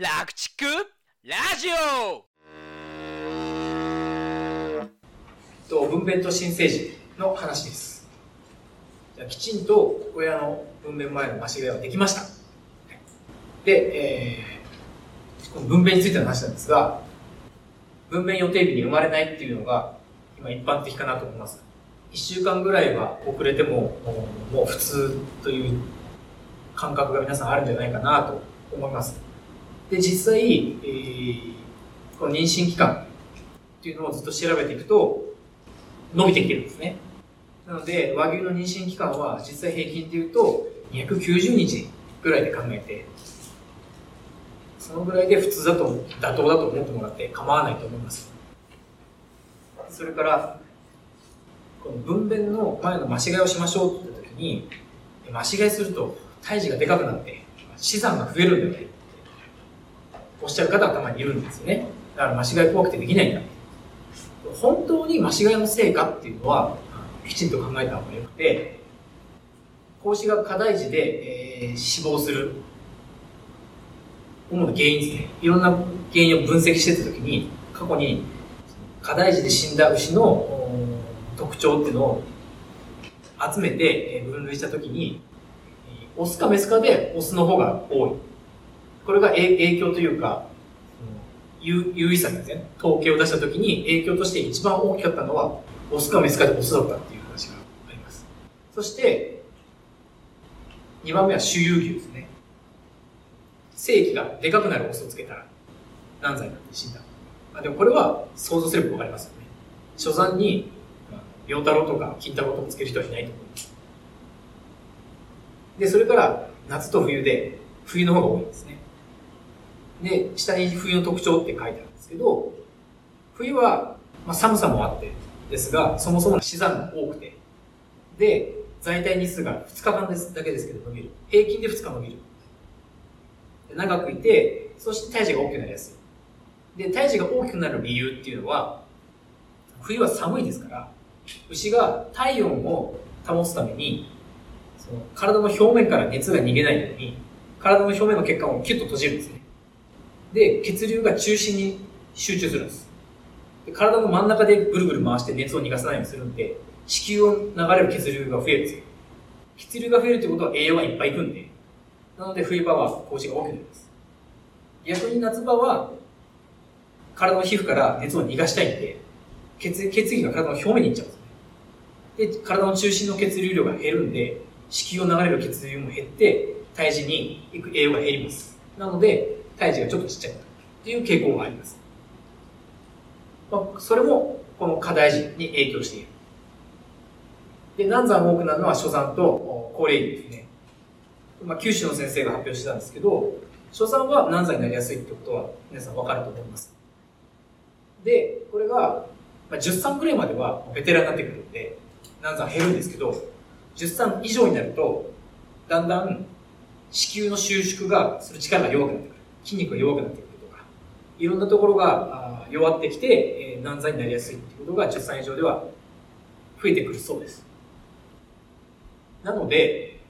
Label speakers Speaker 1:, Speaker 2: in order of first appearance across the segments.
Speaker 1: 楽畜ラジオ。
Speaker 2: と分娩と新生児の話です。じゃきちんと親の分娩前の間違いはできました。で、えー、この分娩についての話なんですが分娩予定日に生まれないっていうのが今一般的かなと思います。1週間ぐらいは遅れてももう普通という感覚が皆さんあるんじゃないかなと思います。で実際、えー、この妊娠期間っていうのをずっと調べていくと伸びてきてるんですね。なので和牛の妊娠期間は実際平均でいうと290日ぐらいで考えてそのぐらいで普通だと妥当だと思ってもらって構わないと思います。それからこの分娩の前の間違いをしましょうって言った時に間違いすると胎児がでかくなって資産が増えるんだよね。おっしゃる方はたまにいるんですよね。だから間違い怖くてできないんだ。本当に間違いのせいかっていうのはきちんと考えた方がよくて孔子が過大児で、えー、死亡する主な原因ですね。いろんな原因を分析してた時に過去に過大児で死んだ牛の特徴っていうのを集めて分類した時にオスかメスかでオスの方が多い。これが影響というか優位差ですね。統計を出した時に影響として一番大きかったのはオスかメスかでオスだったっていう話があります。そして2番目は主有牛ですね。正規がでかくなるオスをつけたら何歳になって死んだ。まあでもこれは想像すれば分かりますよね。初産に陽太郎とか金太郎とかつける人はいないと思いますでそれから夏と冬で冬の方が多いんですね。で下に冬の特徴って書いてあるんですけど冬は、まあ、寒さもあってですがそもそも死産が多くてで在体日数が2日間ですだけですけど伸びる。平均で2日伸びる。長くいてそして胎児が大きくなりやすい。で胎児が大きくなる理由っていうのは冬は寒いですから牛が体温を保つためにその体の表面から熱が逃げないように体の表面の血管をキュッと閉じるんですね。で血流が中心に集中するんです。で体の真ん中でぐるぐる回して熱を逃がさないようにするんで子宮を流れる血流が増えるんですよ。血流が増えるってことは栄養がいっぱいいくんで。なので冬場は子牛が大きくなります。逆に夏場は体の皮膚から熱を逃がしたいんで血血液が体の表面に行っちゃうんですね。で体の中心の血流量が減るんで子宮を流れる血流も減って胎児に行く栄養が減ります。なので胎児がちょっとちっちゃくなるっていう傾向があります。まあ、それもこの課題児に影響している。で、難産多くなるのは初産と高齢児ですね。まあ、九州の先生が発表してたんですけど、初産は難産になりやすいってことは皆さんわかると思います。で、これが、まあ、10産ぐらいまではベテランになってくるんで、難産減るんですけど、10産以上になると、だんだん子宮の収縮がする力が弱くなってくる。筋肉が弱くなってくるとか、いろんなところが弱ってきて、えー、難産になりやすいっていうことが10歳以上では増えてくるそうです。なので、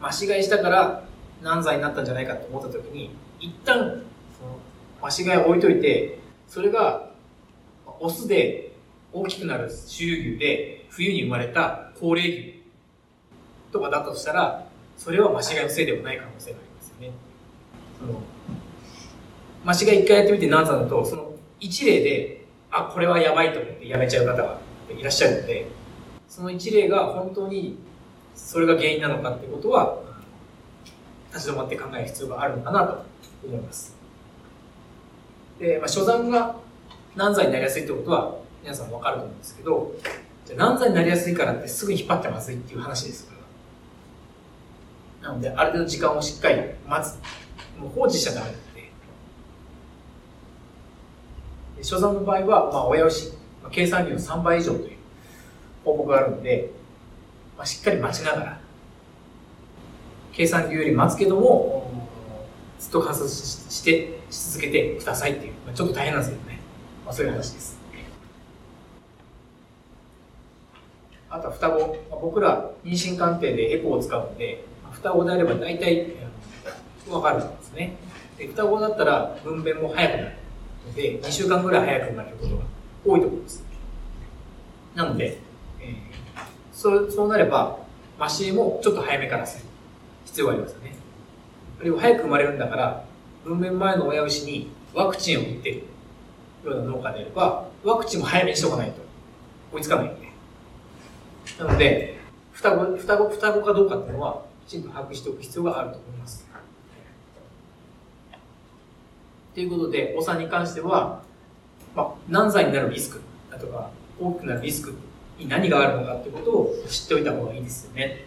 Speaker 2: 間違いしたから難産になったんじゃないかと思った時に、一旦、その、間違いを置いといて、それが、オスで大きくなる周遊牛で、冬に生まれた高齢牛とかだとしたら、それは間違いのせいではない可能性がありますよね。その間違い一回やってみて何産だとその一例であこれはやばいと思ってやめちゃう方がいらっしゃるのでその一例が本当にそれが原因なのかってことは立ち止まって考える必要があるのかなと思います。で、まあ、初産が難産になりやすいってことは皆さん分かると思うんですけどじゃ難産になりやすいからってすぐ引っ張ってまずいっていう話ですから。なのである程度時間をしっかり待つ。もう放置しちゃダメなんで。初産の場合は、まあ、親牛、まあ、計算量の3倍以上という報告があるので、まあ、しっかり待ちながら、計算量より待つけども、ずっと観察してし続けてくださいっていう、まあ、ちょっと大変なんですけどね。まあ、そういう話です。あとは双子。まあ、僕ら妊娠鑑定でエコーを使うので、双子であれば大体わかるんですね。で双子だったら分娩も早くなるので、2週間ぐらい早く生まれることが多いと思います。なので、えー、そうそうなれば、マシエもちょっと早めからする必要がありますよね。あるいは早く生まれるんだから、分娩前の親牛にワクチンを打ってるような農家であれば、ワクチンも早めにしとかないと追いつかないんで。なので、双子、双子、双子かどうかっていうのは、きちんと把握しておく必要があると思います。ということで、お産に関しては、まあ、何歳になるリスクだとか、大きくなるリスクに何があるのかってことを知っておいた方がいいですよね。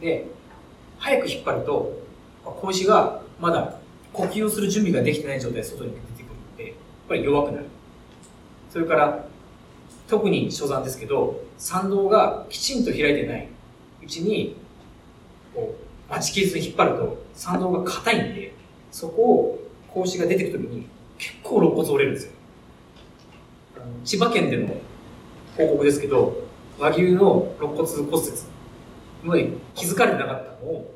Speaker 2: で、早く引っ張ると、子牛がまだ呼吸をする準備ができてない状態で外に出てくるので、やっぱり弱くなる。それから、特に初産ですけど、産道がきちんと開いてないうちに、こう、待ちきれずに引っ張ると、産道が硬いんで、そこを子が出てくるときに結構肋骨折れるんですよ。千葉県での報告ですけど、和牛の肋骨骨折、今まで気づかれてなかったのを、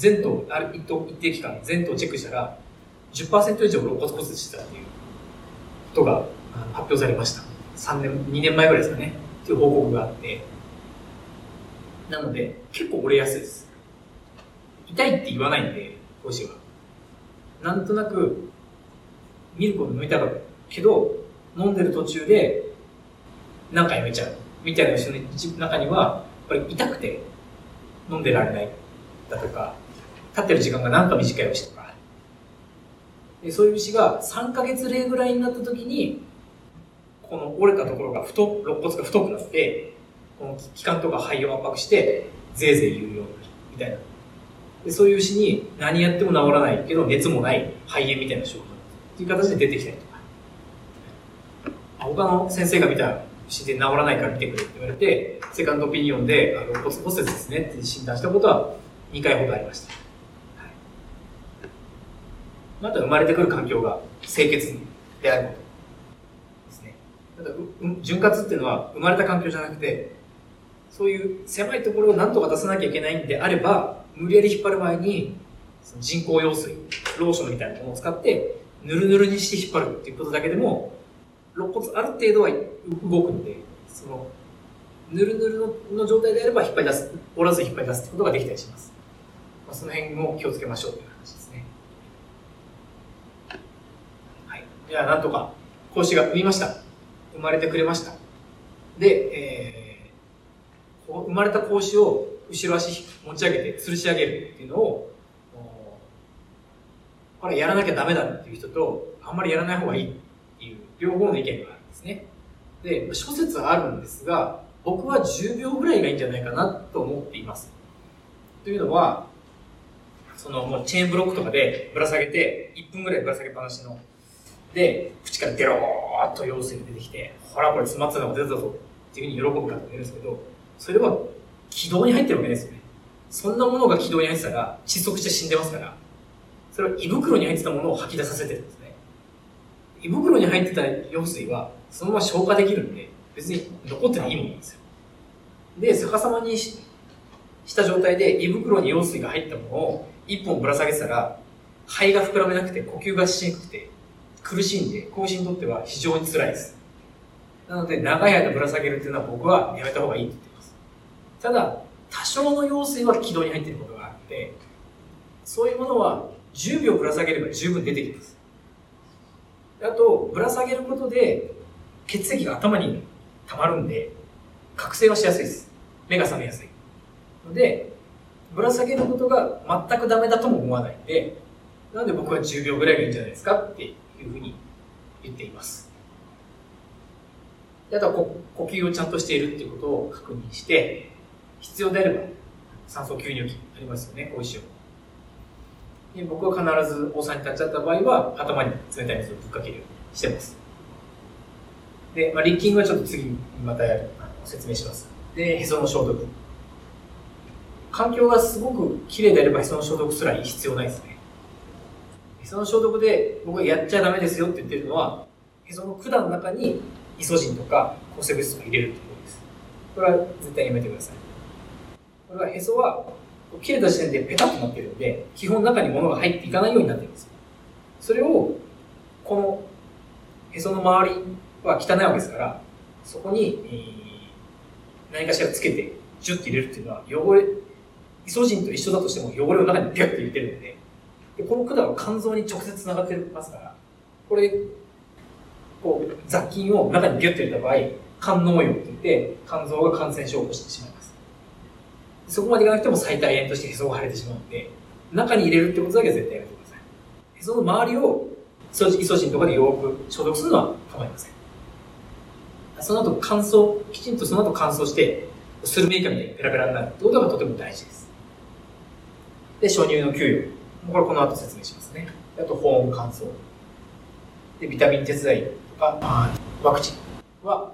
Speaker 2: 前頭、ある一定期間、前頭チェックしたら、10%以上肋骨骨折したっていうことが発表されました。3年、2年前ぐらいですかね。っていう報告があって。なので、結構折れやすいです。痛いって言わないんで、講師は。なんとなく、ミルクを飲みたかったけど、飲んでる途中で、なんかやめちゃう。みたいな人の中には、やっぱり痛くて飲んでられないだとか、立ってる時間がなんか短い牛とか、でそういう牛が3ヶ月例ぐらいになった時に、この折れたところが太、肋骨が太くなって、この気管とか肺を圧迫して、ぜいぜい言うようになる、みたいな。でそういう牛に何やっても治らないけど、熱もない肺炎みたいな症状っていう形で出てきたりとか。他の先生が見た牛で治らないから見てくれって言われて、セカンドオピニオンで、肋骨骨折ですねって診断したことは2回ほどありました。また生まれてくる環境が清潔であることですね。ただ、潤滑っていうのは生まれた環境じゃなくて、そういう狭いところを何とか出さなきゃいけないんであれば、無理やり引っ張る前に、その人工用水、ローションみたいなものを使って、ぬるぬるにして引っ張るっていうことだけでも、肋骨ある程度は動くので、その、ぬるぬるの状態であれば引っ張り出す、折らず引っ張り出すってことができたりします。まあ、その辺も気をつけましょうという話です。じゃあなんとか孔子が産みました。生まれてくれました。で、えー、生まれた孔子を後ろ足持ち上げて吊るし上げるっていうのを、これやらなきゃダメだっていう人と、あんまりやらない方がいいっていう両方の意見があるんですね。で、諸説あるんですが、僕は10秒ぐらいがいいんじゃないかなと思っています。というのは、そのもうチェーンブロックとかでぶら下げて、1分ぐらいぶら下げっぱなしので、口からデローっと用水が出てきて、ほら、これ詰まってたのが出たぞっていうふうに喜ぶ方もいるんですけど、それは軌道に入ってるわけですよね。そんなものが軌道に入ってたら窒息して死んでますから、それは胃袋に入ってたものを吐き出させてるんですね。胃袋に入ってた用水はそのまま消化できるんで、別に残ってないいものなんですよ。で、逆さまにした状態で胃袋に用水が入ったものを一本ぶら下げてたら、肺が膨らめなくて呼吸がしにくくて苦しいんで、子にとっては非常に辛いです。なので、長い間ぶら下げるっていうのは僕はやめた方がいいって。ただ、多少の用水は軌道に入っていることがあって、そういうものは10秒ぶら下げれば十分出てきます。あと、ぶら下げることで血液が頭に溜まるんで、覚醒はしやすいです。目が覚めやすい。ので、ぶら下げることが全くダメだとも思わないんで、なんで僕は10秒ぐらいがいいんじゃないですかっていうふうに言っています。あとは呼吸をちゃんとしているっていうことを確認して、必要であれば酸素吸入器ありますよね、こういう仕様。で僕は必ずお産に立っちゃった場合は、頭に冷たい水をぶっかけるようにしてます。で、まあ、リッキングはちょっと次にまたやる、あの説明します。で、へその消毒。環境がすごく綺麗であればへその消毒すら必要ないですね。へその消毒で僕がやっちゃダメですよって言ってるのは、へその管の中にイソジンとか抗生物質を入れるってことです。これは絶対やめてください。これはへそは切れた時点でペタッとなってるので、基本中に物が入っていかないようになってるんです。それを、このへその周りは汚いわけですから、そこに、えー、何かしらつけて、ジュッて入れるっていうのは、汚れ、イソジンと一緒だとしても汚れを中にビュッて入れてるので、でこの管は肝臓に直接繋がってますから、これ、こう、雑菌を中にギュッて入れた場合、肝脳炎って言って、肝臓が感染症を起こしてしまいます。そこまでいかなくても最大炎としてへそが腫れてしまうので、中に入れるってことだけは絶対やめてください。へその周りをイソジンとかでよく消毒するのは構いません。その後乾燥、きちんとその後乾燥して、スルメイカみたいにペラペラになるってことがとても大事です。で、初乳の給与。これこの後説明しますね。あと保温乾燥。で、ビタミン鉄剤とか、ワクチンは、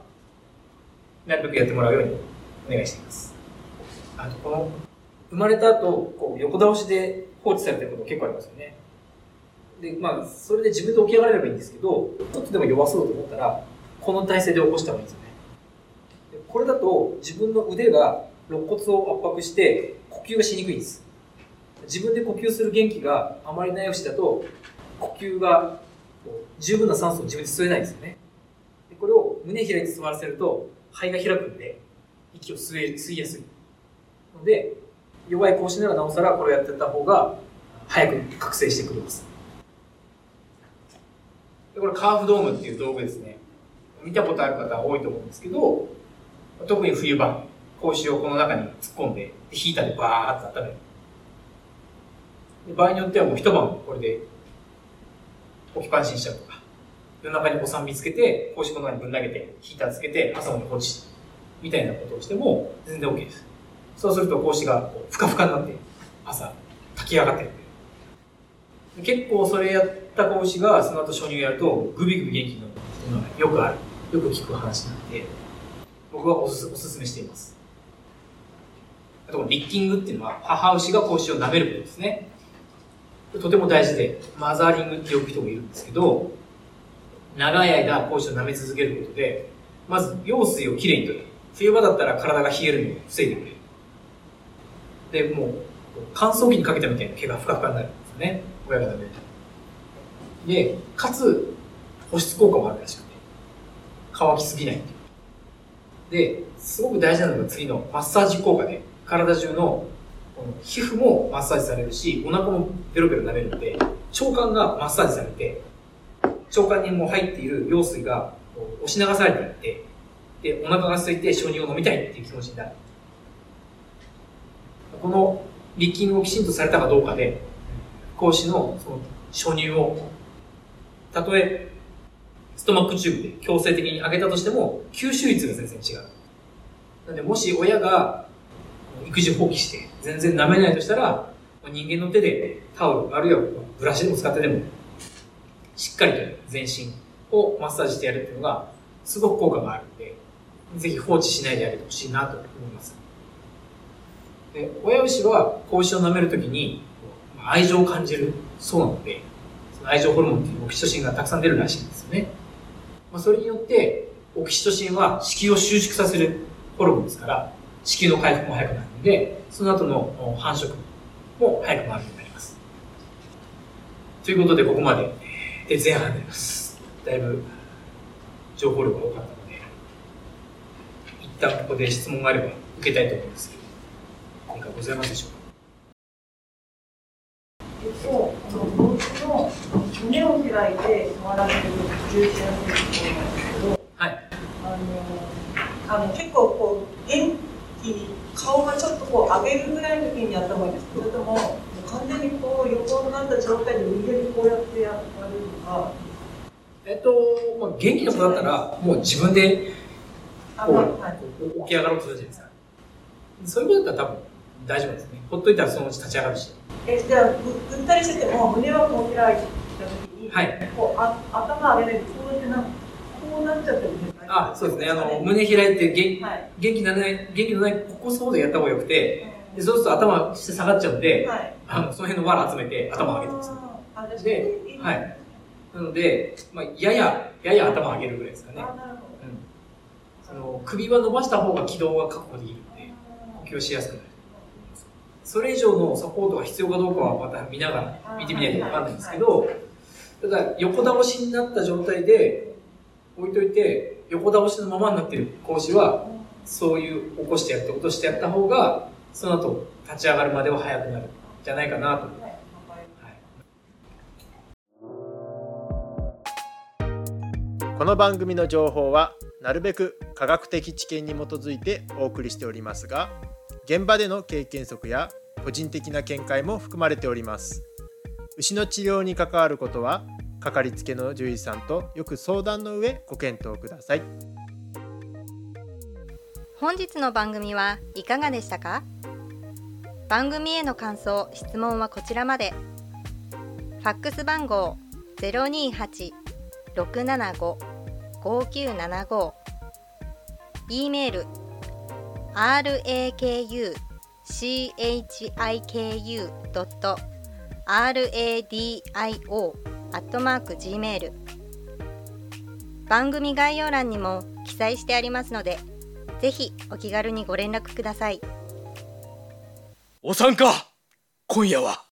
Speaker 2: なるべくやってもらうようにお願いしています。あと、この、生まれた後、こう、横倒しで放置されてること結構ありますよね。で、まあ、それで自分で起き上がれればいいんですけど、ちょっとでも弱そうと思ったら、この体勢で起こした方がいいんですよね。これだと、自分の腕が肋骨を圧迫して、呼吸がしにくいんです。自分で呼吸する元気があまりない牛だと、呼吸が十分な酸素を自分で吸えないんですよね。でこれを胸開いて座らせると、肺が開くんで、息を吸え吸いやすい。で、弱い腰ならなおさらこれをやってた方が、早く覚醒してくれます。これカーフドームっていう道具ですね。見たことある方多いと思うんですけど、特に冬場、格子をこの中に突っ込んで、ヒーターでバーッと温める。場合によってはもう一晩これで置きっぱなしにしちゃうとか、夜中にお産見つけて、格子この中にぶん投げて、ヒーターつけて、朝まで放置、みたいなことをしても全然 OK です。そうすると格子がふかふかになって、朝、炊き上がってる。結構それやった格子がその後初乳やるとグビグビ元気になるっていうのはよくある。よく聞く話なので僕はおすおすすめしています。あとリッキングっていうのは母牛が格子を舐めることですね。とても大事でマザーリングって呼ぶ人もいるんですけど長い間格子を舐め続けることでまず羊水をきれいに取る。冬場だったら体が冷えるのを防いでくれる。でもう乾燥機にかけたみたいな毛がふかふかになるんですよね親が食べるで、かつ、保湿効果もあるらしくて、乾きすぎないっていう。で、すごく大事なのが次のマッサージ効果で、体中の皮膚もマッサージされるし、お腹もベロベロ舐めるので、腸管がマッサージされて、腸管にも入っている羊水が押し流されていって、で、お腹が空いて初乳を飲みたいっていう気持ちになる。この licking をきちんとされたかどうかで、子牛のその初乳を、たとえストマックチューブで強制的に上げたとしても、吸収率が全然違う。なので、もし親が育児放棄して全然舐めないとしたら、人間の手でタオル、あるいはブラシでも使ってでも、しっかりと全身をマッサージしてやるっていうのが、すごく効果があるので、ぜひ放置しないであげてほしいなと思います。で親牛は子牛を舐めるときに愛情を感じるそうなので、その愛情ホルモンっていうオキシトシンがたくさん出るらしいんですよね。まあ、それによって、オキシトシンは子宮を収縮させるホルモンですから、子宮の回復も早くなるので、その後の繁殖も早くなるようになります。ということで、ここまでで前半になります。だいぶ情報量が多かったので、一旦ここで質問があれば受けたいと思います、何かございますでしょうか？
Speaker 3: えっと、動物の胸を開いて触られる重視やすいところなんですけど、
Speaker 2: はい、
Speaker 3: あのあの結構こう元気に顔がちょっとこう上げるぐらいの時にやった方がいいですそれとも完全にこう横になった状態で右にこうやってやるのか。
Speaker 2: えっと、まあ、元気な子だったら、もう自分でこう、はい、起き上がろうとするじゃないですか？そういうことだったら多分大丈夫ですね。ほっといたらそのうち立ち上がるし。
Speaker 3: えじゃあぐぐったりしてても胸はこう開いた時に、はい、こうあ頭上げないとこうやってなこうなっちゃってる
Speaker 2: あそうですね。あの胸開いて元,、はい、元気なない元気のないここそうでやった方がよくて、でそうすると頭して下がっちゃうんで、はい、あのその辺の藁集めて頭上げてます。で、はい、なので、まあ、やややや頭上げるぐらいですかね、うん、その首は伸ばした方が軌道が確保できるんで呼吸しやすくなるそれ以上のサポートが必要かどうかはまた見ながら見てみないと分かんないんですけど、ただ横倒しになった状態で置いといて、横倒しのままになってる講師は、そういう起こしてやって落としてやった方が、その後立ち上がるまでは早くなるんじゃないかなと。
Speaker 4: この番組の情報はなるべく科学的知見に基づいてお送りしておりますが現場での経験則や個人的な見解も含まれております。牛の治療に関わることはかかりつけの獣医さんとよく相談の上ご検討ください。
Speaker 5: 本日の番組はいかがでしたか？番組への感想・質問はこちらまで。ファックス番号028-675-5975 e メール raku アットマーク gmail 番組概要欄にも記載してありますのでぜひお気軽にご連絡ください。
Speaker 1: お参加今夜は